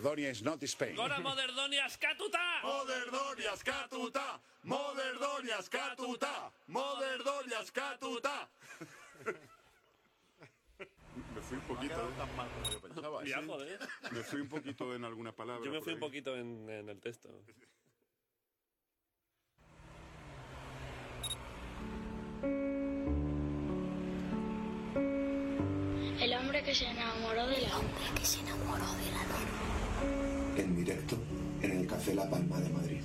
Moderdonia is not Spain. Gora moderdonia skatuta! Moderdonia skatuta, Moderdonia skatuta, Moderdonia skatuta. Me fui un poquito. tan mal como yo pensaba. Ya, ¿sí? joder. Me fui un poquito en alguna palabra. Yo me fui un poquito en, en el texto. El hombre que se enamoró de la hombre que se enamoró de la luna. En directo en el Café La Palma de Madrid.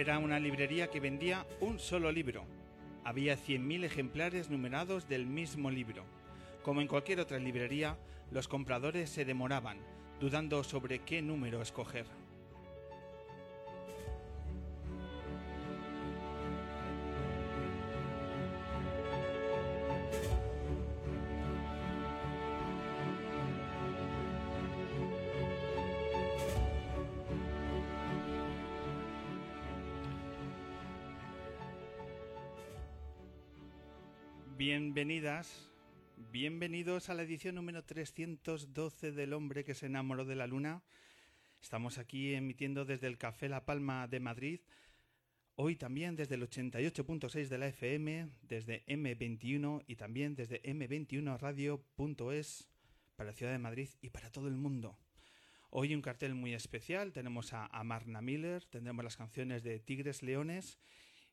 Era una librería que vendía un solo libro. Había 100.000 ejemplares numerados del mismo libro. Como en cualquier otra librería, los compradores se demoraban, dudando sobre qué número escoger. Bienvenidos a la edición número 312 del hombre que se enamoró de la luna. Estamos aquí emitiendo desde el Café La Palma de Madrid, hoy también desde el 88.6 de la FM, desde M21 y también desde M21Radio.es para la ciudad de Madrid y para todo el mundo. Hoy un cartel muy especial, tenemos a, Marna Miller, tendremos las canciones de Tigres Leones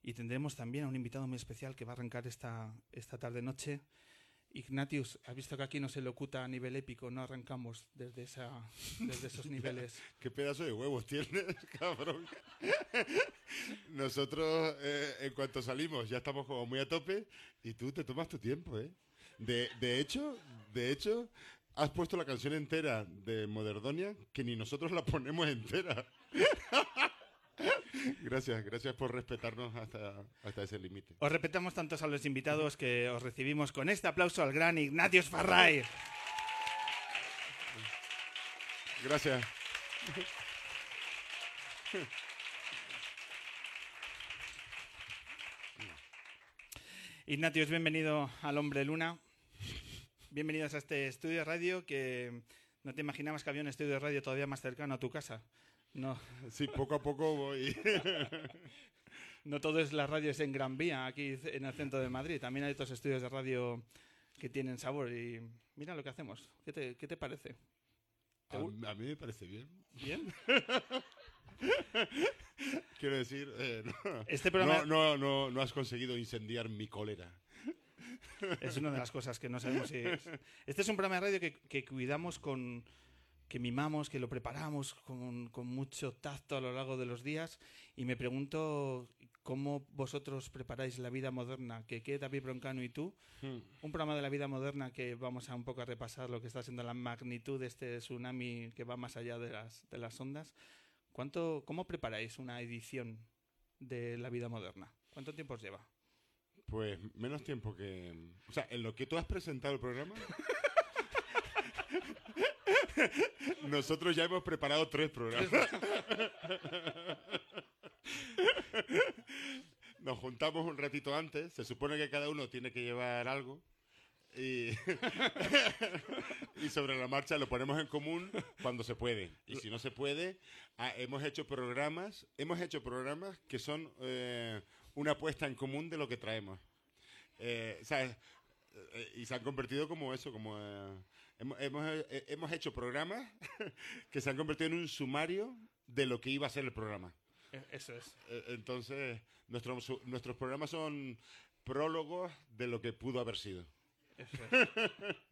y tendremos también a un invitado muy especial que va a arrancar esta, esta tarde-noche. Ignatius, has visto que aquí no se locuta a nivel épico, no arrancamos desde, esa, desde esos niveles. ¿Qué pedazo de huevos tienes, cabrón? Nosotros, eh, en cuanto salimos, ya estamos como muy a tope y tú te tomas tu tiempo, ¿eh? De, de hecho, de hecho, has puesto la canción entera de Moderdonia que ni nosotros la ponemos entera. Gracias, gracias por respetarnos hasta, hasta ese límite. Os respetamos tantos a los invitados que os recibimos con este aplauso al gran Ignatius Farray. Gracias. Ignatius, bienvenido al Hombre Luna. Bienvenidos a este estudio de radio que no te imaginabas que había un estudio de radio todavía más cercano a tu casa. No, Sí, poco a poco voy. no todo es las radios en Gran Vía, aquí en el centro de Madrid. También hay otros estudios de radio que tienen sabor. Y mira lo que hacemos. ¿Qué te, qué te parece? A, a mí me parece bien. ¿Bien? Quiero decir, eh, no, Este programa- no, no, no, no has conseguido incendiar mi cólera. Es una de las cosas que no sabemos si es. Este es un programa de radio que, que cuidamos con. Que mimamos, que lo preparamos con, con mucho tacto a lo largo de los días. Y me pregunto cómo vosotros preparáis la vida moderna, que qué David Broncano y tú. Un programa de la vida moderna que vamos a un poco a repasar lo que está siendo la magnitud de este tsunami que va más allá de las, de las ondas. ¿Cuánto, ¿Cómo preparáis una edición de la vida moderna? ¿Cuánto tiempo os lleva? Pues menos tiempo que... O sea, en lo que tú has presentado el programa... Nosotros ya hemos preparado tres programas. Nos juntamos un ratito antes. Se supone que cada uno tiene que llevar algo. Y, y sobre la marcha lo ponemos en común cuando se puede. Y si no se puede, ah, hemos hecho programas, hemos hecho programas que son eh, una puesta en común de lo que traemos. Eh, ¿sabes? Eh, y se han convertido como eso, como... eh, hemos, hemos, eh, hemos hecho programas que se han convertido en un sumario de lo que iba a ser el programa. E- Eso es. Eh, Entonces, nuestros, su- nuestros programas son prólogos de lo que pudo haber sido. Eso es.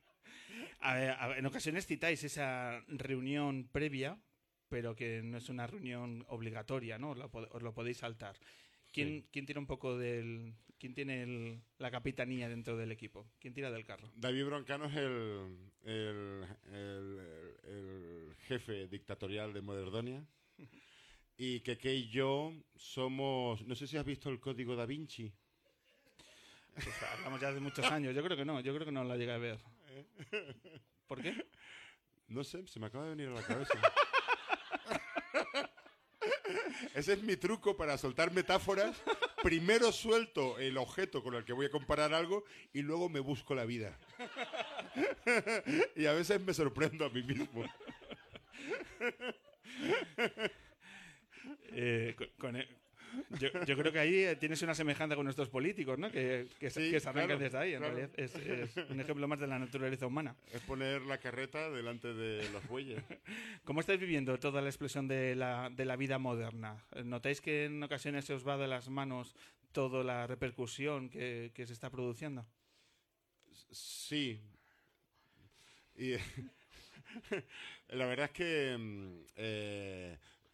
A ver, a ver, en ocasiones citáis esa reunión previa, pero que no es una reunión obligatoria, ¿no? Os lo podéis saltar. ¿Quién, Sí. quién tira un poco del... ¿Quién tiene el- la capitanía dentro del equipo? ¿Quién tira del carro? David Broncano es el, el, el- el jefe dictatorial de Moderdonia. Y Keke y yo somos... No sé si has visto el código da Vinci. Pues hablamos ya de muchos años. Yo creo que no, yo creo que no la llegué a ver. ¿Por qué? No sé, se me acaba de venir a la cabeza. Ese es mi truco para soltar metáforas. Primero suelto el objeto con el que voy a comparar algo y luego me busco la vida. y a veces me sorprendo a mí mismo. Eh, con- e- yo, yo creo que ahí eh, tienes una semejanza con nuestros políticos, ¿no? Que, que, se- Sí, que se arrancan claro, desde ahí. En claro. realidad es, es un ejemplo más de la naturaleza humana. Es poner la carreta delante de los bueyes. ¿Cómo estáis viviendo toda la explosión de la, de la vida moderna? ¿Notáis que en ocasiones se os va de las manos toda la repercusión que, que se está produciendo? Sí. Y la verdad es que mm,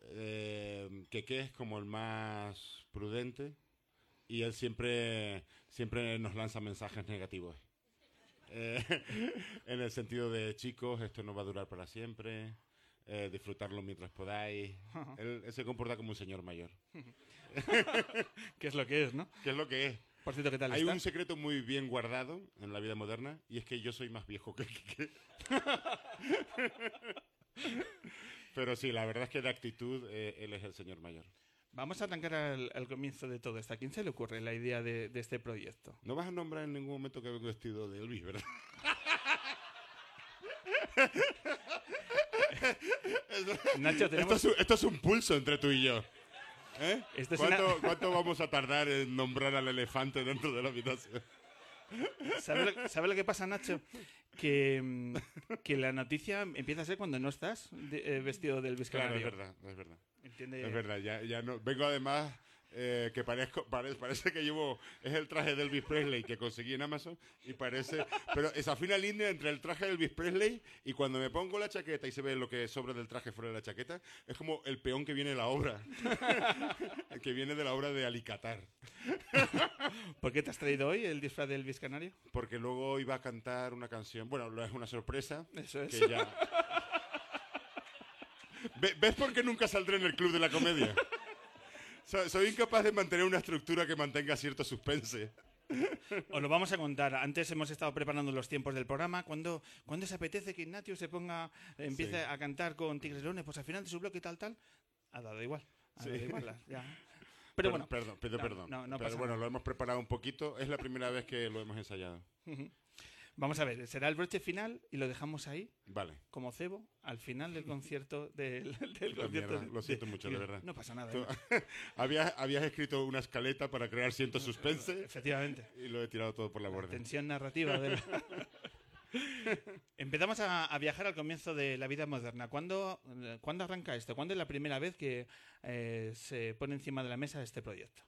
eh, Keke es como el más prudente y él siempre, siempre nos lanza mensajes negativos. Eh, en el sentido de, chicos, esto no va a durar para siempre, eh, disfrutarlo mientras podáis. Él, él se comporta como un señor mayor. ¿Qué es lo que es, no? ¿Qué es lo que es? Por cierto, ¿qué tal Hay un secreto muy bien guardado en la vida moderna y es que yo soy más viejo que Quique. Pero sí, la verdad es que de actitud eh, él es el señor mayor. Vamos a arrancar al, al comienzo de todo esto. ¿A quién se le ocurre la idea de, de este proyecto? No vas a nombrar en ningún momento que vengo vestido de Elvis, ¿verdad? Nacho, Esto es, un, esto es un pulso entre tú y yo. ¿Eh? Esto es ¿Cuánto, una- cuánto vamos a tardar en nombrar al elefante dentro de la habitación? ¿Sabe lo, sabe lo que pasa, Nacho? Que, mm, que la noticia empieza a ser cuando no estás de- eh, vestido del Claro, Vizcanario. es verdad, es verdad. ¿Entiende? Es verdad, ya, ya no. Vengo además eh, que parezco, pare- parece que llevo. Es el traje de Elvis Presley que conseguí en Amazon y parece. Pero esa fina línea entre el traje de Elvis Presley y cuando me pongo la chaqueta y se ve lo que sobra del traje fuera de la chaqueta, es como el peón que viene de la obra. que viene de la obra de Alicatar. ¿Por qué te has traído hoy el disfraz del Vizcanario? Porque luego iba a cantar una canción. Bueno, es una sorpresa. Eso es. Que ya. Ve- ¿Ves por qué nunca saldré en el club de la comedia? So- Soy incapaz de mantener una estructura que mantenga cierto suspense. Os lo vamos a contar. Antes hemos estado preparando los tiempos del programa. Cuando, cuando se apetece que Ignatius se ponga, empiece Sí. a cantar con Tigres Leones, pues al final de su bloque tal, tal, ha dado igual. Ha dado Sí. igual, ya. Pero Per- bueno, Perdón, pido no, perdón. no, no Pero bueno, lo hemos preparado un poquito. Es la primera vez que lo hemos ensayado. Vamos a ver. Será el broche final y lo dejamos ahí Vale. como cebo al final del concierto del, del Puta concierto mierda, lo siento de- mucho, de verdad. No pasa nada. ¿eh? habías, habías escrito una escaleta para crear cierto suspense Efectivamente. y lo he tirado todo por la borda. Tensión narrativa. de la- Empezamos a, a viajar al comienzo de la vida moderna. ¿Cuándo, eh, ¿cuándo arranca esto? ¿Cuándo es la primera vez que eh, se pone encima de la mesa este proyecto?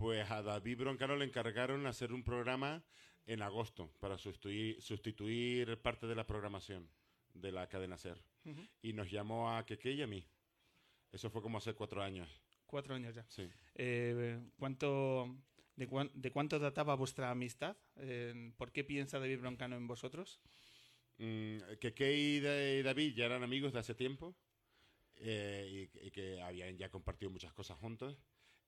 Pues a David Broncano le encargaron hacer un programa en agosto para sustituir, sustituir parte de la programación de la cadena SER. Y nos llamó a Keke y a mí. Eso fue como hace cuatro años. Cuatro años ya. Sí. Eh, ¿cuánto, de, cuán- de cuánto databa vuestra amistad? Eh, ¿Por qué piensa David Broncano en vosotros? Mm, Keke y, Da- y David ya eran amigos de hace tiempo eh, y, y que habían ya compartido muchas cosas juntos.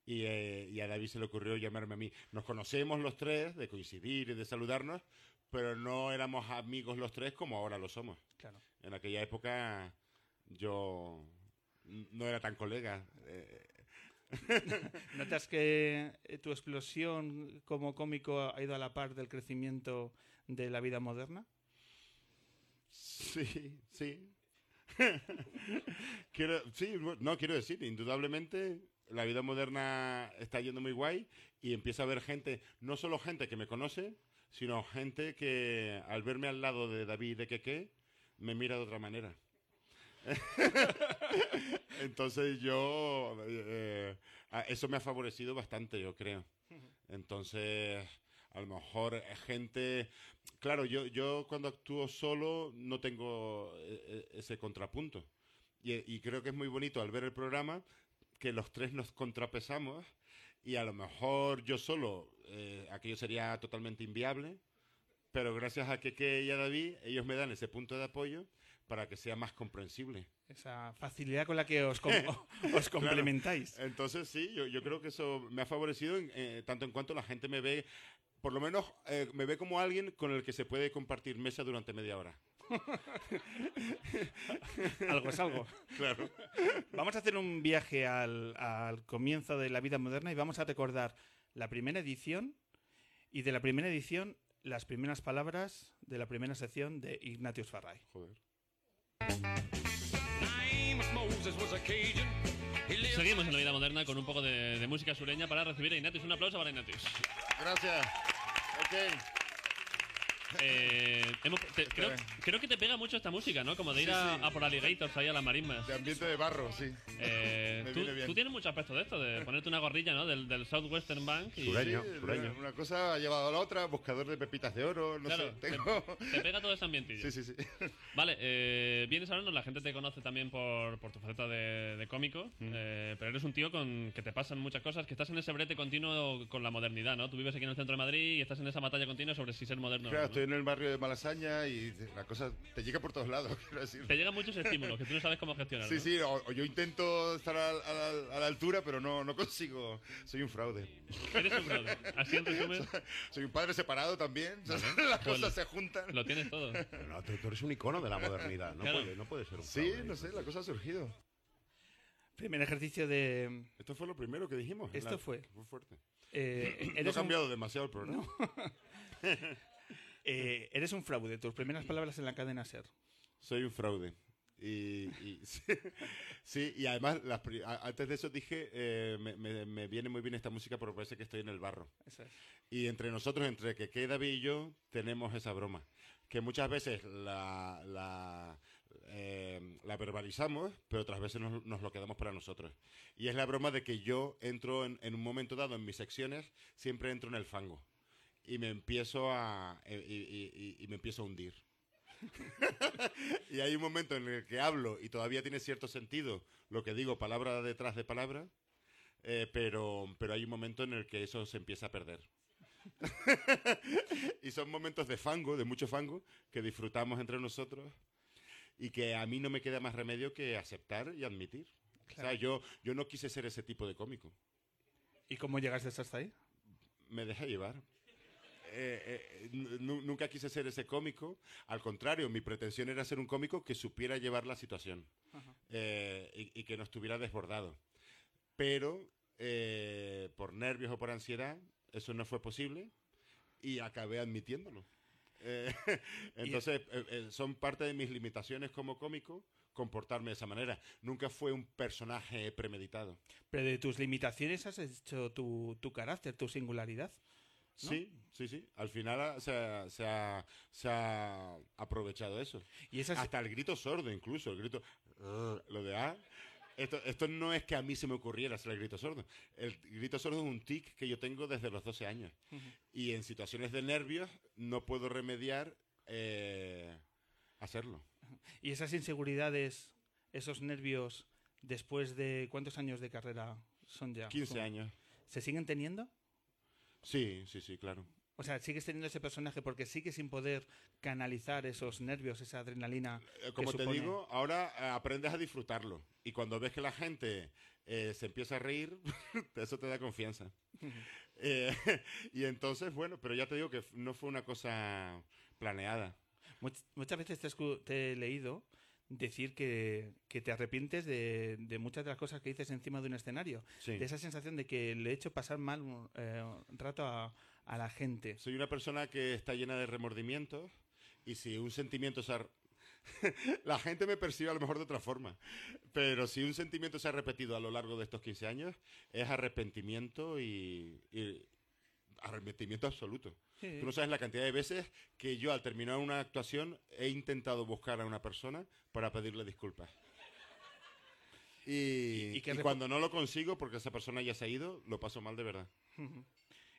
Y, eh, y a David se le ocurrió llamarme a mí. Nos conocemos los tres, de coincidir y de saludarnos, pero no éramos amigos los tres como ahora lo somos. Claro. En aquella época yo no era tan colega. eh, ¿Notas que eh, tu explosión como cómico ha ido a la par del crecimiento de la vida moderna? sí, sí. quiero, sí, no, quiero decir, indudablemente la vida moderna está yendo muy guay y empieza a haber gente, no solo gente que me conoce, sino gente que al verme al lado de David de Keke me mira de otra manera. Entonces yo, eh, a- eso me ha favorecido bastante, yo creo. Entonces, a lo mejor eh, gente, claro, yo, yo cuando actúo solo no tengo eh, eh, ese contrapunto. Y creo que es muy bonito al ver el programa que los tres nos contrapesamos y a lo mejor yo solo, eh, aquello sería totalmente inviable, pero gracias a Keke y a David, ellos me dan ese punto de apoyo para que sea más comprensible. Esa facilidad con la que os, com- os complementáis. Entonces, sí, yo, yo creo que eso me ha favorecido en, eh, tanto en cuanto la gente me ve, por lo menos eh, me ve como alguien con el que se puede compartir mesa durante media hora. Algo es algo. Claro. Vamos a hacer un viaje al, al comienzo de la vida moderna y vamos a recordar la primera edición y de la primera edición las primeras palabras de la primera sección de Ignatius Farray. Joder. Seguimos en la vida moderna con un poco de, de música sureña para recibir a Ignatius. Un aplauso para Ignatius. Gracias. Ok. Eh, hemos- te- creo, creo que te pega mucho esta música, ¿no? Como de ir Sí, a, sí. a por alligators ahí a las marismas. De ambiente de barro, sí. Eh, Me tú, viene bien. tú tienes mucho aspecto de esto, de ponerte una gorrilla, ¿no? Del, del Southwestern Bank. Y, Sureño. Sí, sureño. Una cosa ha llevado a la otra, buscador de pepitas de oro, no Claro, sé. Tengo... te pega todo ese ambientillo. Sí, sí, sí. Vale, eh, vienes hablando, la gente te conoce también por, por tu faceta de, de cómico, eh, pero eres un tío con que te pasan muchas cosas, que estás en ese brete continuo con la modernidad, ¿no? Tú vives aquí en el centro de Madrid y estás en esa batalla continua sobre si ser moderno o Claro, no, ¿no? estoy en el barrio de Malasaña y la cosa te llega por todos lados, quiero decir. Te llegan muchos estímulos que tú no sabes cómo gestionar. Sí, ¿no? sí, o, o yo intento estar a, a la, a la altura, pero no, no consigo. Soy un fraude. Eres un fraude. Así en resumen, Soy un padre separado también. Las Pues cosas se juntan. lo tienes todo. No, tú, tú eres un icono de la modernidad. No, Claro. puede, no puede ser un Sí, fraude. no sé, la cosa ha surgido. Primer ejercicio de... Esto fue lo primero que dijimos. Esto La- fue. Fue fuerte. eh, No ha un, cambiado demasiado el programa. Eh, eres un fraude. Tus primeras palabras en la cadena SER. Soy un fraude. Y, y- sí, sí, y además, las antes de eso dije, eh, me, me- me viene muy bien esta música porque parece que estoy en el barro. Eso es. Y entre nosotros, entre que queda David y yo, tenemos esa broma. Que muchas veces la, la, eh, la verbalizamos, pero otras veces nos, nos lo quedamos para nosotros. Y es la broma de que yo entro en, en un momento dado en mis secciones, siempre entro en el fango. Y me empiezo a, eh, y, y- y- y me empiezo a hundir. y hay un momento en el que hablo y todavía tiene cierto sentido lo que digo palabra detrás de palabra, eh, pero, pero hay un momento en el que eso se empieza a perder. y son momentos de fango, de mucho fango, que disfrutamos entre nosotros y que a mí no me queda más remedio que aceptar y admitir. O sea, yo, yo no quise ser ese tipo de cómico. ¿Y cómo llegaste hasta ahí? Me dejé llevar. Eh, eh, nu- nunca quise ser ese cómico. Al contrario, mi pretensión era ser un cómico que supiera llevar la situación eh, y, y que no estuviera desbordado. Pero eh, por nervios o por ansiedad, eso no fue posible y acabé admitiéndolo. Eh, entonces, eh, eh, son parte de mis limitaciones como cómico comportarme de esa manera. Nunca fue un personaje premeditado. Pero de tus limitaciones has hecho tu, tu carácter, tu singularidad. ¿No? Sí, sí, sí. Al final ah, se ha, se ha- se ha aprovechado eso. Y esas, Hasta el grito sordo, incluso. El grito. Lo de A. Esto, esto no es que a mí se me ocurriera hacer el grito sordo. El grito sordo es un tic que yo tengo desde los 12 años. Y en situaciones de nervios no puedo remediar eh, hacerlo. y esas inseguridades, esos nervios, después de cuántos años de carrera son ya? 15 Son- años. ¿Se siguen teniendo? Sí, sí, sí, claro. O sea, sigues teniendo ese personaje porque sigues sin poder canalizar esos nervios, esa adrenalina. Eh, Como te supone- digo, ahora eh, aprendes a disfrutarlo. Y cuando ves que la gente eh, se empieza a reír, eso te da confianza. Eh, y entonces, bueno, pero ya te digo que no fue una cosa planeada. Much- muchas veces te, te he leído decir que, que te arrepientes de, de muchas de las cosas que dices encima de un escenario. Sí. De esa sensación de que le he hecho pasar mal un, eh, un rato a, a la gente. Soy una persona que está llena de remordimientos y si un sentimiento se ha... la gente me percibe a lo mejor de otra forma, pero si un sentimiento se ha repetido a lo largo de estos 15 años, es arrepentimiento y, y arrepentimiento absoluto. Sí. Tú no sabes la cantidad de veces que yo al terminar una actuación he intentado buscar a una persona para pedirle disculpas. Y, ¿Y- cuando no lo consigo, porque esa persona ya se ha ido, lo paso mal de verdad.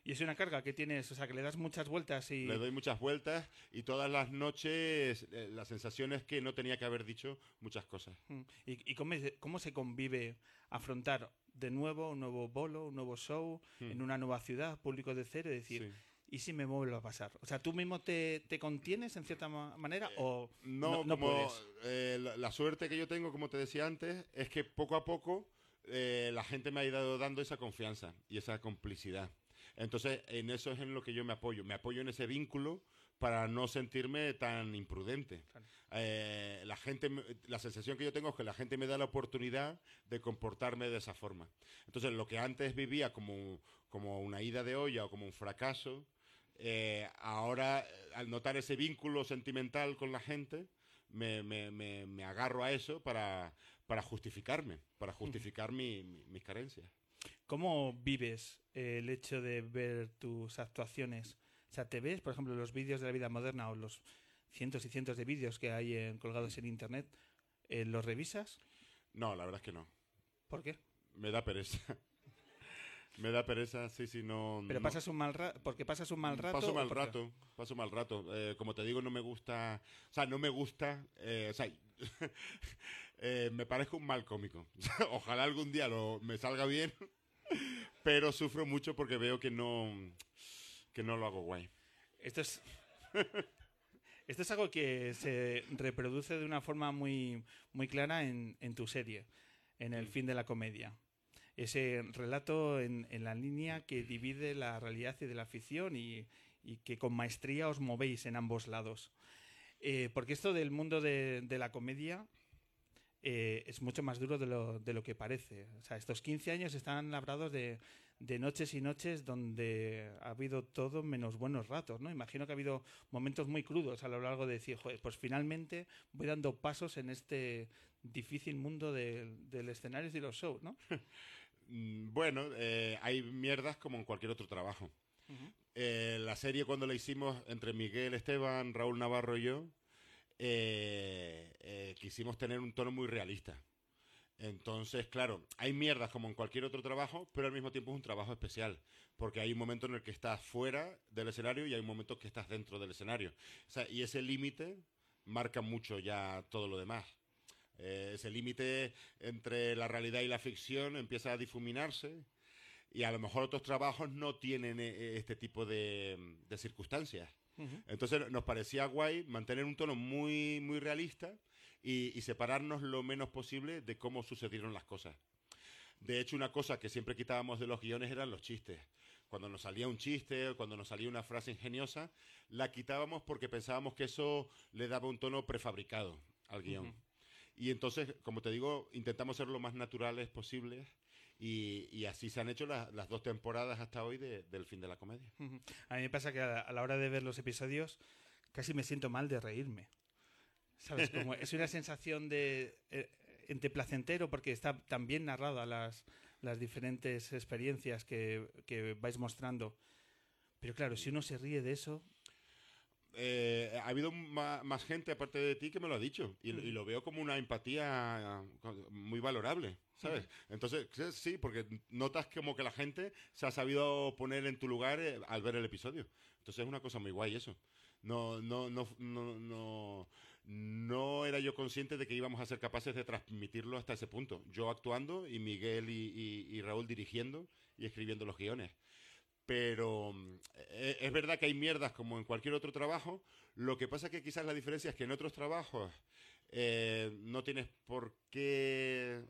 Y es una carga que tienes, o sea, que le das muchas vueltas y... Le doy muchas vueltas y todas las noches eh, la sensación es que no tenía que haber dicho muchas cosas. Mm. ¿Y, y cómo, se- cómo se convive afrontar de nuevo un nuevo bolo, un nuevo show, en una nueva ciudad, público de cero, y decir. Sí. ¿Y si me vuelve a pasar? O sea, ¿tú mismo te, te contienes en cierta ma- manera o No, no, no como, puedes? eh, la, la suerte que yo tengo, como te decía antes, es que poco a poco eh, la gente me ha ido dando esa confianza y esa complicidad. Entonces, en eso es en lo que yo me apoyo. Me apoyo en ese vínculo para no sentirme tan imprudente. Eh, la gente, la sensación que yo tengo es que la gente me da la oportunidad de comportarme de esa forma. Entonces, lo que antes vivía como, como una ida de olla o como un fracaso, eh, ahora, al notar ese vínculo sentimental con la gente, me, me- me- me agarro a eso para, para justificarme, para justificar mi- mi- mis carencias. ¿Cómo vives eh, el hecho de ver tus actuaciones? O sea, ¿te ves, por ejemplo, los vídeos de la vida moderna o los cientos y cientos de vídeos que hay en- colgados en internet? eh, ¿Los revisas? No, la verdad es que no. ¿Por qué? Me da pereza. Me da pereza, sí, sí, no. Pero no- pasas un mal rato, porque pasas un mal rato. Paso mal porque- rato, paso mal rato. Eh, como te digo, no me gusta, o sea, no me gusta, eh, o sea, eh, me parezco un mal cómico. Ojalá algún día lo, me salga bien, pero sufro mucho porque veo que no, que no lo hago guay. Esto es. Esto es algo que se reproduce de una forma muy, muy clara en, en tu serie, en Mm. El fin de la comedia. Ese relato en, en la línea que divide la realidad y de la ficción y, y que con maestría os movéis en ambos lados. Eh, porque esto del mundo de, de la comedia eh, es mucho más duro de lo, de lo que parece. O sea, estos 15 años están labrados de, de noches y noches donde ha habido todo menos buenos ratos, ¿no? Imagino que ha habido momentos muy crudos a lo largo de decir, "Joder, pues finalmente voy dando pasos en este difícil mundo del, escenario y de los shows, ¿no? Mm, Bueno, eh, hay mierdas como en cualquier otro trabajo. Eh, la serie cuando la hicimos entre Miguel Esteban, Raúl Navarro y yo, eh, eh, quisimos tener un tono muy realista. Entonces, claro, hay mierdas como en cualquier otro trabajo, pero al mismo tiempo es un trabajo especial, porque hay un momento en el que estás fuera del escenario y hay un momento que estás dentro del escenario. O sea, y ese límite marca mucho ya todo lo demás. Eh, ese límite entre la realidad y la ficción empieza a difuminarse y a lo mejor otros trabajos no tienen eh, este tipo de, de circunstancias. Entonces nos parecía guay mantener un tono muy, muy realista y, y separarnos lo menos posible de cómo sucedieron las cosas. De hecho, una cosa que siempre quitábamos de los guiones eran los chistes. Cuando nos salía un chiste o cuando nos salía una frase ingeniosa, la quitábamos porque pensábamos que eso le daba un tono prefabricado al guion. Y entonces, como te digo, intentamos ser lo más naturales posibles y, y así se han hecho la- las dos temporadas hasta hoy de- del fin de la comedia. A mí me pasa que a la, a la hora de ver los episodios casi me siento mal de reírme. ¿Sabes? Como es una sensación de eh, entre placentero porque está tan bien narrada las, las diferentes experiencias que, que vais mostrando. Pero claro, si uno se ríe de eso, Eh, ha habido más gente aparte de ti que me lo ha dicho y, y lo veo como una empatía muy valorable, ¿sabes? Entonces, sí, porque notas como que la gente se ha sabido poner en tu lugar eh, al ver el episodio. Entonces es una cosa muy guay eso. No, no, no, no, no, no era yo consciente de que íbamos a ser capaces de transmitirlo hasta ese punto. Yo actuando y Miguel y, y- y Raúl dirigiendo y escribiendo los guiones pero eh, es verdad que hay mierdas como en cualquier otro trabajo. Lo que pasa que quizás la diferencia es que en otros trabajos eh, no tienes por qué,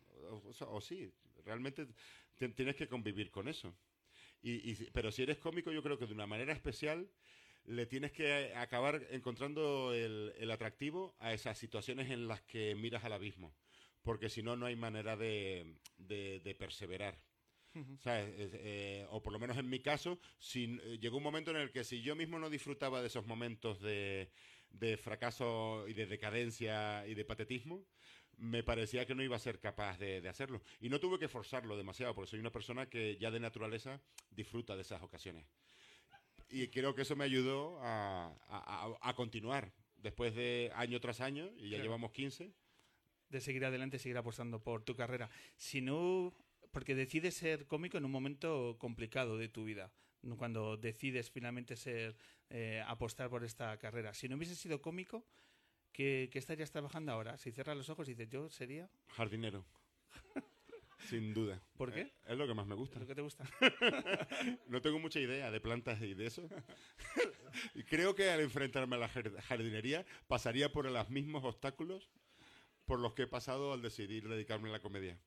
o, sí, realmente te- tienes que convivir con eso. Y, pero si eres cómico, yo creo que de una manera especial le tienes que acabar encontrando el, atractivo a esas situaciones en las que miras al abismo, porque si no, no hay manera de perseverar. ¿Sabes? Es, eh, o por lo menos en mi caso, si, eh, llegó un momento en el que si yo mismo no disfrutaba de esos momentos de, de fracaso y de decadencia y de patetismo, me parecía que no iba a ser capaz de, de hacerlo. Y no tuve que forzarlo demasiado, porque soy una persona que ya de naturaleza disfruta de esas ocasiones. y creo que eso me ayudó a, a- a- a continuar después de año tras año, y ya Claro. llevamos 15. de seguir adelante, seguir apostando por tu carrera. Si no, porque decides ser cómico en un momento complicado de tu vida, cuando decides finalmente ser eh, apostar por esta carrera. Si no hubieses sido cómico, ¿qué, qué estarías trabajando ahora? Si cierras los ojos y dices, yo sería, Jardinero. Sin duda. ¿por qué? Eh, Es lo que más me gusta. ¿Es lo que te gusta? No tengo mucha idea de plantas y de eso. y creo que al enfrentarme a la jar- jardinería pasaría por los mismos obstáculos por los que he pasado al decidir dedicarme a la comedia.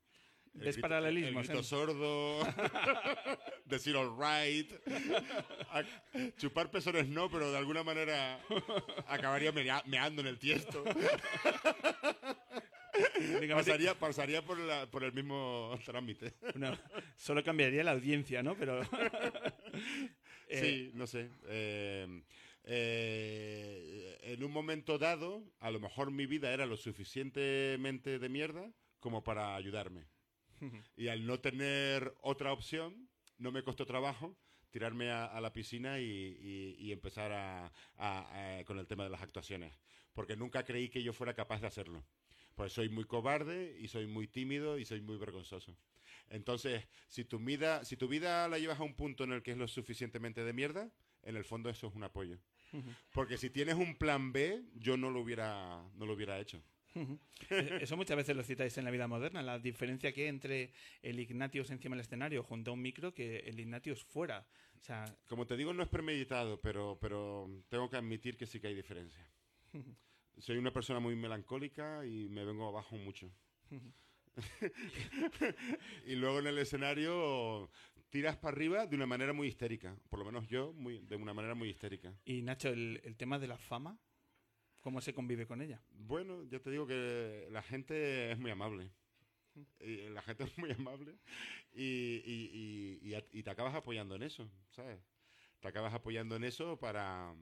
El ¿Ves grito- paralelismos, El grito eh? sordo, decir all right, a- chupar pezones no, pero de alguna manera acabaría mea- meando en el tiesto. Pasaría, pasaría por, la- por el mismo trámite. Bueno, solo cambiaría la audiencia, ¿no? Pero... Eh, Sí, no sé. Eh, eh, en un momento dado, a lo mejor mi vida era lo suficientemente de mierda como para ayudarme. Y al no tener otra opción, no me costó trabajo tirarme a, a la piscina y, y- y empezar a- a- con el tema de las actuaciones. Porque nunca creí que yo fuera capaz de hacerlo. Pues soy muy cobarde y soy muy tímido y soy muy vergonzoso. Entonces, si tu vida, si tu vida la llevas a un punto en el que es lo suficientemente de mierda, en el fondo eso es un apoyo. Porque si tienes un plan B, yo no lo hubiera, no lo hubiera hecho. Eh, Eso muchas veces lo citáis en la vida moderna, la diferencia que hay entre el Ignatius encima del escenario junto a un micro que el Ignatius fuera. O sea, Como te digo, no es premeditado, pero, pero tengo que admitir que sí que hay diferencia. Soy una persona muy melancólica y me vengo abajo mucho. y luego en el escenario tiras para arriba de una manera muy histérica. Por lo menos yo, muy, de una manera muy histérica. y Nacho, el, el tema de la fama, ¿cómo se convive con ella? Bueno, ya te digo que la gente es muy amable. Y la gente es muy amable y, y- y- y te acabas apoyando en eso, ¿sabes? Te acabas apoyando en eso para,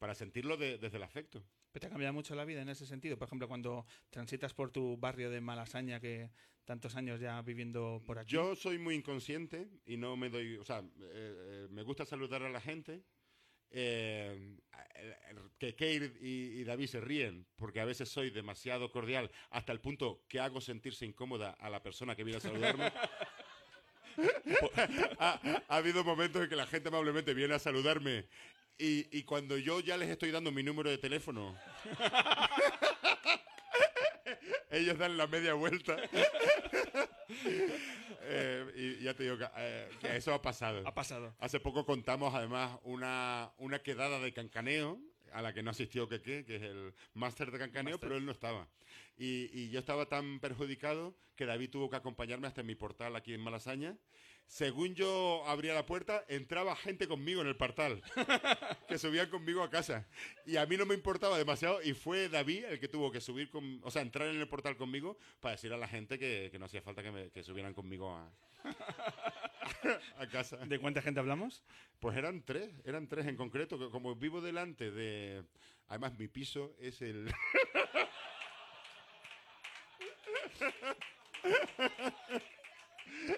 para sentirlo de- desde el afecto. ¿Pero te ha cambiado mucho la vida en ese sentido? Por ejemplo, cuando transitas por tu barrio de Malasaña, que tantos años ya viviendo por aquí. Yo soy muy inconsciente y no me doy, o sea, eh, eh, me gusta saludar a la gente. Eh, que Keir y, y David se ríen porque a veces soy demasiado cordial hasta el punto que hago sentirse incómoda a la persona que viene a saludarme. ha, ha habido momentos en que la gente amablemente viene a saludarme y, y cuando yo ya les estoy dando mi número de teléfono, ellos dan la media vuelta. Eh, y ya te digo que, eh, que eso ha pasado. Ha pasado. Hace poco contamos además una, una quedada de cancaneo a la que no asistió Keke, que es el máster de cancaneo, pero él no estaba. Y, y yo estaba tan perjudicado que David tuvo que acompañarme hasta mi portal aquí en Malasaña. Según yo abría la puerta, entraba gente conmigo en el portal, que subían conmigo a casa. Y a mí no me importaba demasiado y fue David el que tuvo que subir, con, o sea, entrar en el portal conmigo para decir a la gente que, que no hacía falta que, me- que subieran conmigo a, a casa. ¿De cuánta gente hablamos? Pues eran tres, eran tres en concreto, que como vivo delante de... Además, mi piso es el...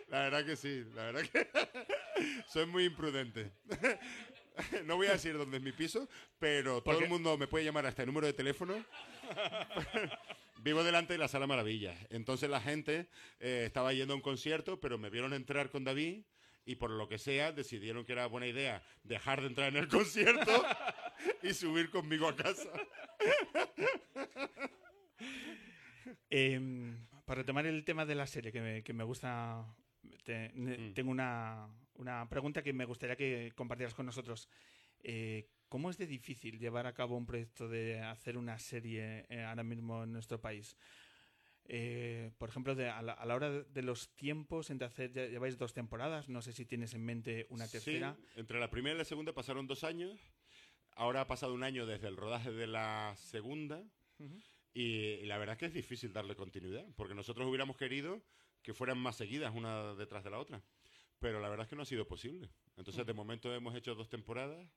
La verdad que sí, la verdad que soy muy imprudente. No voy a decir dónde es mi piso, pero todo el mundo me puede llamar a este número de teléfono. Vivo delante de la Sala Maravillas. Entonces la gente eh, estaba yendo a un concierto, pero me vieron entrar con David y por lo que sea decidieron que era buena idea dejar de entrar en el concierto y subir conmigo a casa. Eh, para retomar el tema de la serie, que me, que me gusta, te- Mm. tengo una, una pregunta que me gustaría que compartieras con nosotros. Eh, ¿Cómo es de difícil llevar a cabo un proyecto de hacer una serie eh, ahora mismo en nuestro país? Eh, por ejemplo, de- a, la, a la hora de, los tiempos, entre hacer, ya lleváis dos temporadas, no sé si tienes en mente una tercera. Sí, entre la primera y la segunda pasaron dos años. Ahora ha pasado un año desde el rodaje de la segunda. y, y la verdad es que es difícil darle continuidad, porque nosotros hubiéramos querido que fueran más seguidas una detrás de la otra. Pero la verdad es que no ha sido posible. Entonces, de momento hemos hecho dos temporadas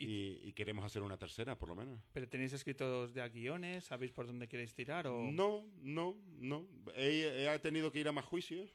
y, y queremos hacer una tercera, por lo menos. ¿Pero tenéis escritos ya guiones? ¿Sabéis por dónde queréis tirar? O... No, no, no. He, he tenido que ir a más juicios.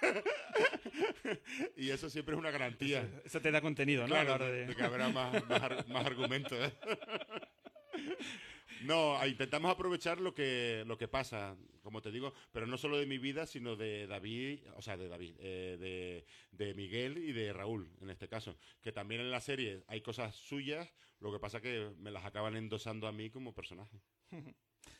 y eso siempre es una garantía. Eso te da contenido, ¿no? Claro, de, de- de que habrá más, más, más argumentos. ¿eh? No, intentamos aprovechar lo que, lo que pasa, como te digo, pero no solo de mi vida, sino de David, o sea, de David, eh, de, de Miguel y de Raúl, en este caso. Que también en la serie hay cosas suyas, lo que pasa que me las acaban endosando a mí como personaje.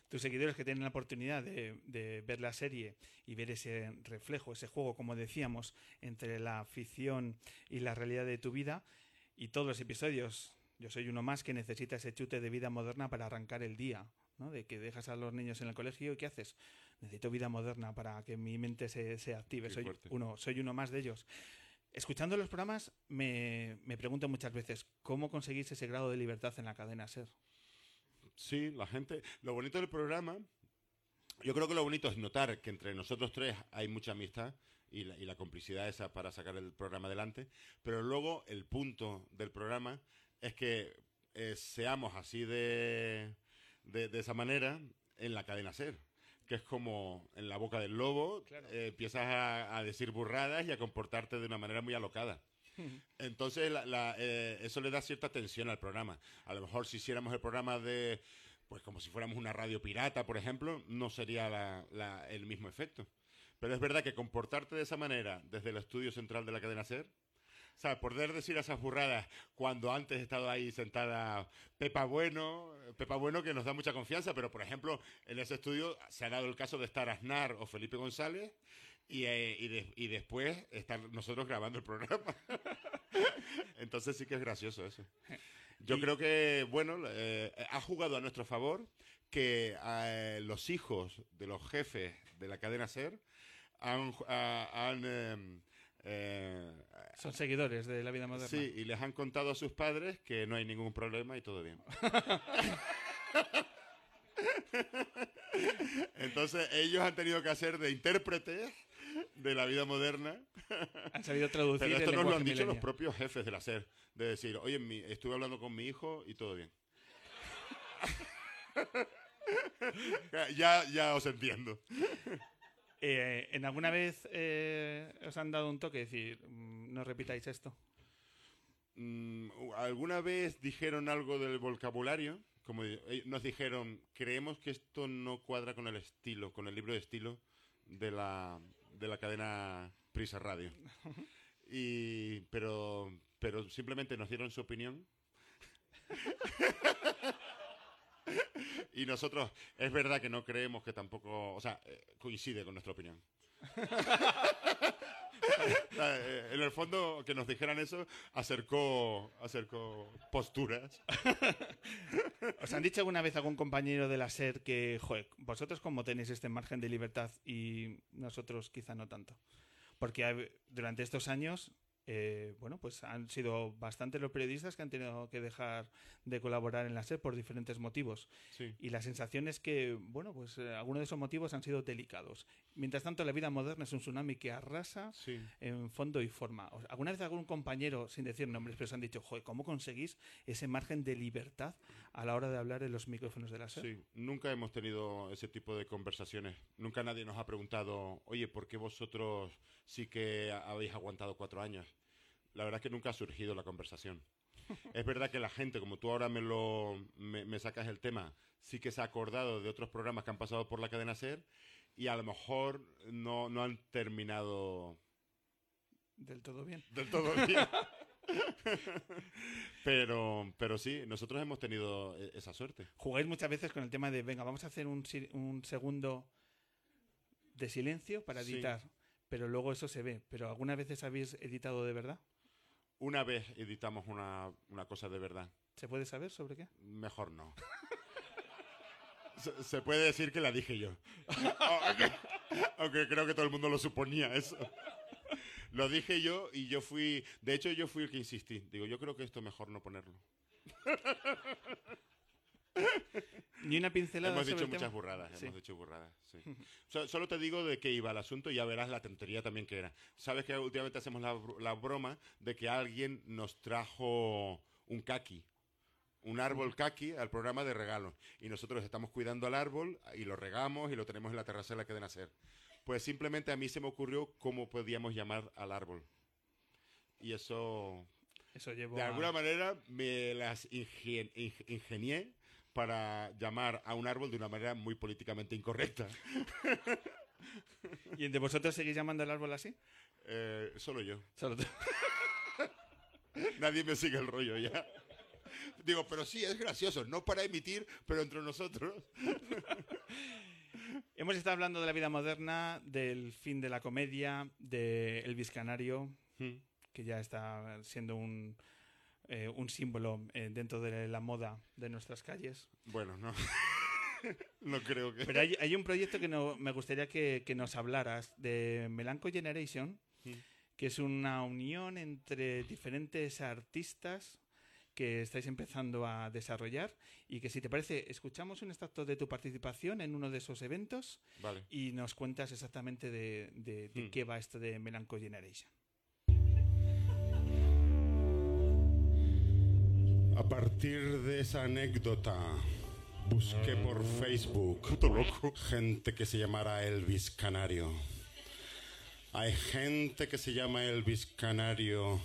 tus seguidores que tienen la oportunidad de ver la serie y ver ese reflejo, ese juego, como decíamos, entre la ficción y la realidad de tu vida y todos los episodios. Yo soy uno más que necesita ese chute de vida moderna para arrancar el día, ¿no? De que dejas a los niños en el colegio y ¿qué haces? Necesito vida moderna para que mi mente se, se active. Qué Soy fuerte. uno, soy uno más de ellos. Escuchando los programas me, me pregunto muchas veces, ¿cómo conseguís ese grado de libertad en la cadena SER? Sí, la gente. Lo bonito del programa, yo creo que lo bonito es notar que entre nosotros tres hay mucha amistad y la, y la complicidad esa para sacar el programa adelante, pero luego el punto del programa es que eh, seamos así de, de, de esa manera en la cadena SER. Que es como en la boca del lobo, eh, empiezas a, a decir burradas y a comportarte de una manera muy alocada. Entonces, la- la, eh, eso le da cierta tensión al programa. A lo mejor si hiciéramos el programa de, pues como si fuéramos una radio pirata, por ejemplo, no sería la- el mismo efecto. Pero es verdad que comportarte de esa manera desde el estudio central de la cadena SER, sea, poder decir esas burradas cuando antes he estado ahí sentada Pepa Bueno, Pepa Bueno que nos da mucha confianza, pero por ejemplo, en ese estudio se ha dado el caso de estar Aznar o Felipe González y, eh, y, de- y después estar nosotros grabando el programa. Entonces sí que es gracioso eso. Yo Y- creo que, bueno, eh, ha jugado a nuestro favor que eh, los hijos de los jefes de la cadena SER han, ah, han, em, eh, Son seguidores de la vida moderna. Sí, y les han contado a sus padres que no hay ningún problema y todo bien. Entonces ellos han tenido que hacer de intérpretes de la vida moderna. Han sabido traducir Pero el esto nos lo han dicho los millennial. propios jefes de la SER. De decir, oye, mi- estuve hablando con mi hijo y todo bien. ya, ya os entiendo. Eh, ¿En alguna vez eh, os han dado un toque? decir, mm, no repitáis esto. Mm, ¿Alguna vez dijeron algo del vocabulario? Como eh, nos dijeron, creemos que esto no cuadra con el estilo, con el libro de estilo de la, de la cadena Prisa Radio. Y, pero, pero simplemente nos dieron su opinión. y nosotros, es verdad que no creemos que tampoco, o sea, eh, coincide con nuestra opinión. Sea, eh, en el fondo, que nos dijeran eso acercó, acercó posturas. ¿Os han dicho alguna vez algún compañero de la SER que, joder, vosotros cómo tenéis este margen de libertad y nosotros quizá no tanto? Porque durante estos años, eh, bueno, pues han sido bastantes los periodistas que han tenido que dejar de colaborar en la SER por diferentes motivos. Sí. Y la sensación es que, bueno, pues eh, algunos de esos motivos han sido delicados. Mientras tanto, la vida moderna es un tsunami que arrasa Sí. en fondo y forma. O- ¿Alguna vez algún compañero, sin decir nombres, pero os han dicho, joder, ¿cómo conseguís ese margen de libertad a la hora de hablar en los micrófonos de la SER? Sí, nunca hemos tenido ese tipo de conversaciones. Nunca nadie nos ha preguntado, oye, ¿por qué vosotros sí que ha- habéis aguantado cuatro años? La verdad es que nunca ha surgido la conversación. Es verdad que la gente, como tú ahora me lo me, me sacas el tema, sí que se ha acordado de otros programas que han pasado por la cadena SER y a lo mejor no, no han terminado Del todo bien. del todo bien. pero, pero sí, nosotros hemos tenido e- esa suerte. Jugáis muchas veces con el tema de, venga, vamos a hacer un, un segundo de silencio para Sí. editar. Pero luego eso se ve. ¿Pero algunas veces habéis editado de verdad? Una vez editamos una, una cosa de verdad. ¿Se puede saber sobre qué? Mejor no. Se, se puede decir que la dije yo. aunque, aunque creo que todo el mundo lo suponía eso. Lo dije yo y yo fui... De hecho, yo fui el que insistí. Digo, yo creo que esto mejor no ponerlo. Ni una pincelada hemos sobre dicho el muchas tema? burradas, Sí. hemos dicho burradas, sí. So- solo te digo de qué iba el asunto y ya verás la tontería también que era. Sabes que últimamente hacemos la, la broma de que alguien nos trajo un kaki un árbol kaki al programa de regalo. Y nosotros estamos cuidando al árbol y lo regamos y lo tenemos en la terraza en la que de nacer. Pues simplemente a mí se me ocurrió cómo podíamos llamar al árbol. Y eso, Eso llevo de a- alguna manera, me las ingien- ing- ingenié para llamar a un árbol de una manera muy políticamente incorrecta. ¿Y de vosotros seguís llamando al árbol así? Eh, solo yo. Solo tú. Nadie me sigue el rollo ya. Digo, pero sí, es gracioso. No para emitir, pero entre nosotros. Hemos estado hablando de la vida moderna, del fin de la comedia, de Elvis Canario, que ya está siendo un, eh, un símbolo eh, dentro de la moda de nuestras calles. Bueno, no. no creo que. Pero hay, hay un proyecto que no- me gustaría que, que nos hablaras de Melanco Generation, Mm. que es una unión entre diferentes artistas que estáis empezando a desarrollar y que si te parece escuchamos un extracto de tu participación en uno de esos eventos Vale. y nos cuentas exactamente de, de- de Hmm. qué va esto de Melanco Generation. A partir de esa anécdota, busqué por Facebook gente que se llamara Elvis Canario. Hay gente que se llama Elvis Canario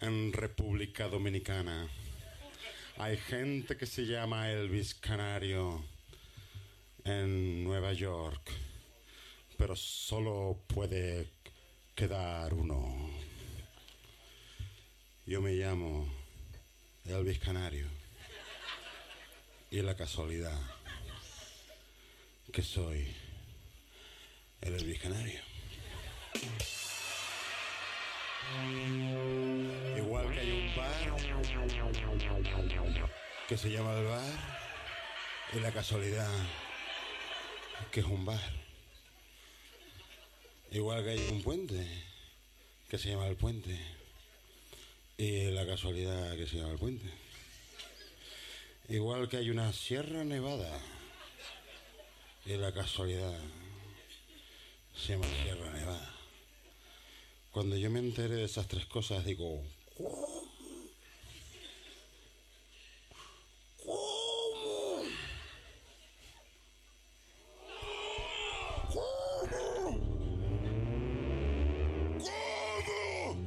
en República Dominicana. Hay gente que se llama Elvis Canario en Nueva York. Pero solo puede quedar uno. Yo me llamo Elvis Canario. Y la casualidad que soy el Elvis Canario. Igual que hay un bar que se llama el bar y la casualidad que es un bar. Igual que hay un puente que se llama el puente y la casualidad que se llama el puente. Igual que hay una Sierra Nevada y la casualidad se llama Sierra Nevada. Cuando yo me enteré de esas tres cosas digo, ¿cómo? ¿Cómo? ¿Cómo? ¿Cómo?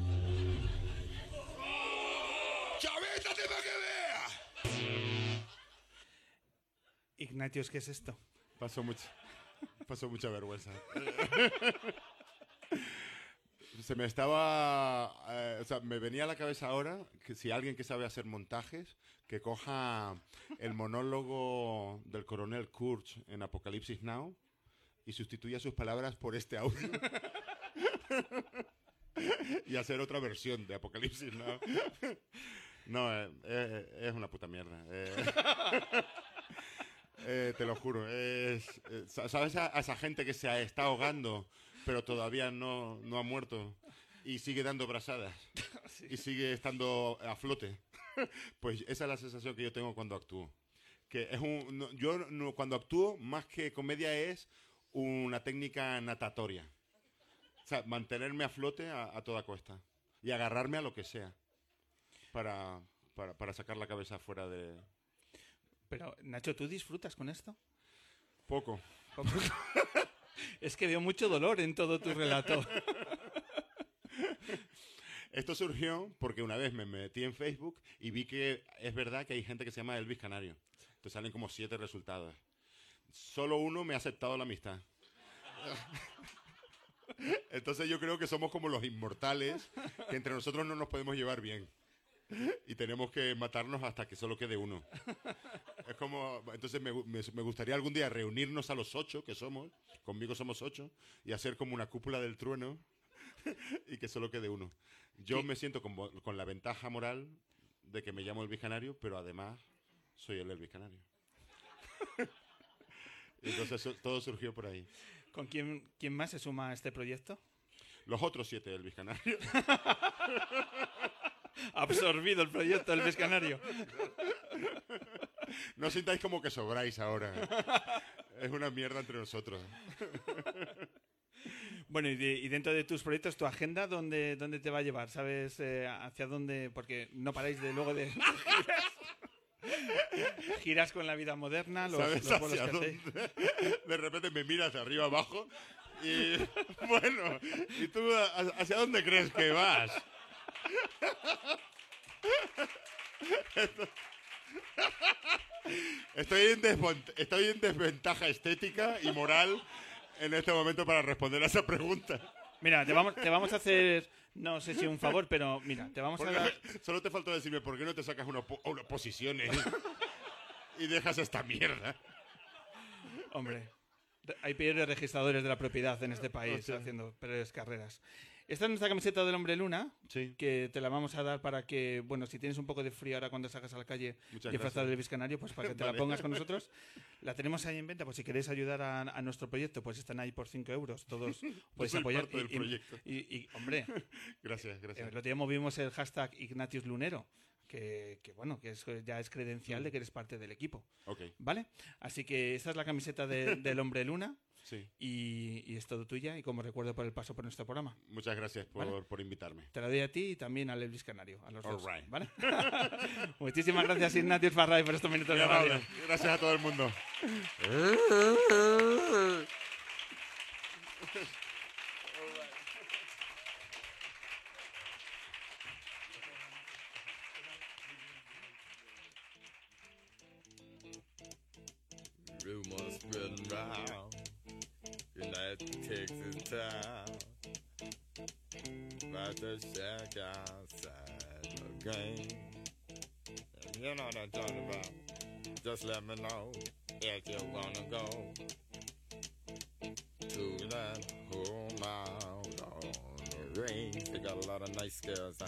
¡Chavétate para que vea! Ignatius, ¿qué es esto? Pasó mucho, pasó mucha vergüenza. Se me estaba, eh, o sea, me venía a la cabeza ahora que si alguien que sabe hacer montajes, que coja el monólogo del coronel Kurtz en Apocalipsis Now y sustituya sus palabras por este audio. y hacer otra versión de Apocalipsis Now. No, eh, eh, es una puta mierda. eh. Eh, te lo juro. es- eh, sa- ¿Sabes a, a esa gente que se está ahogando, pero todavía no, no ha muerto? Y sigue dando brazadas. Y sigue estando a flote. Pues esa es la sensación que yo tengo cuando actúo. Que es un, no- yo no- cuando actúo, más que comedia, es una técnica natatoria. O sea, mantenerme a flote a, a toda costa. Y agarrarme a lo que sea. Para, para, para sacar la cabeza fuera de... Pero, Nacho, ¿tú disfrutas con esto? Poco. Es que veo mucho dolor en todo tu relato. Esto surgió porque una vez me metí en Facebook y vi que es verdad que hay gente que se llama Elvis Canario. Te salen como siete resultados. Solo uno me ha aceptado la amistad. Entonces yo creo que somos como los inmortales, que entre nosotros no nos podemos llevar bien. Y tenemos que matarnos hasta que solo quede uno. Es como, entonces me, me- me gustaría algún día reunirnos a los ocho que somos, conmigo somos ocho, y hacer como una cúpula del trueno y que solo quede uno. Yo me siento con, con la ventaja moral de que me llamo Elvis Canario, pero además soy el Elvis Canario. Entonces eso- todo surgió por ahí. ¿Con quién, quién más se suma a este proyecto? Los otros siete Elvis Canario. Absorbido el proyecto del Canario. No sintáis como que sobráis ahora. Es una mierda entre nosotros. Bueno, y, de- y dentro de tus proyectos, tu agenda, ¿dónde, dónde te va a llevar? ¿Sabes eh, hacia dónde? Porque no paráis de luego de... Giras con la vida moderna, los, ¿Sabes los bolos hacia que hacéis. dónde? De repente me miras de arriba abajo y bueno, ¿y tú hacia dónde crees que vas? Estoy en, estoy en desventaja estética y moral en este momento para responder a esa pregunta. Mira, te vamos, te vamos a hacer, no sé si un favor, pero mira, te vamos a dar... solo te faltó decirme por qué no te sacas una, po- una posiciones y dejas esta mierda. Hombre, re- hay peores registradores de la propiedad en este país Hostia. haciendo peores carreras. Esta es nuestra camiseta del Hombre Luna, Sí. que te la vamos a dar para que, bueno, si tienes un poco de frío ahora cuando salgas a la calle Muchas gracias. del Biscanario, pues para que te la pongas con nosotros. La tenemos ahí en venta, pues si queréis ayudar a, a nuestro proyecto, pues están ahí por 5 euros. Todos podéis apoyar. parte del y, proyecto. y- y, hombre, Gracias, gracias. el otro día movimos el hashtag Ignatius Lunero, que, que, bueno, que es- ya es credencial de que eres parte del equipo. Ok, ¿Vale? Así que esta es la camiseta de- del Hombre Luna. Sí. Y, y es todo tuya y como recuerdo por el paso por nuestro programa. Muchas gracias por, Vale. por invitarme. Te la doy a ti y también al Elvis Canario, a los dos. All right. ¿vale? Muchísimas gracias, Ignatius Farray, por estos minutos de radio. Gracias a todo el mundo. The shack outside the game you know what I'm talking about Just let me know if you wanna go To that home out on the range They got a lot of nice girls huh?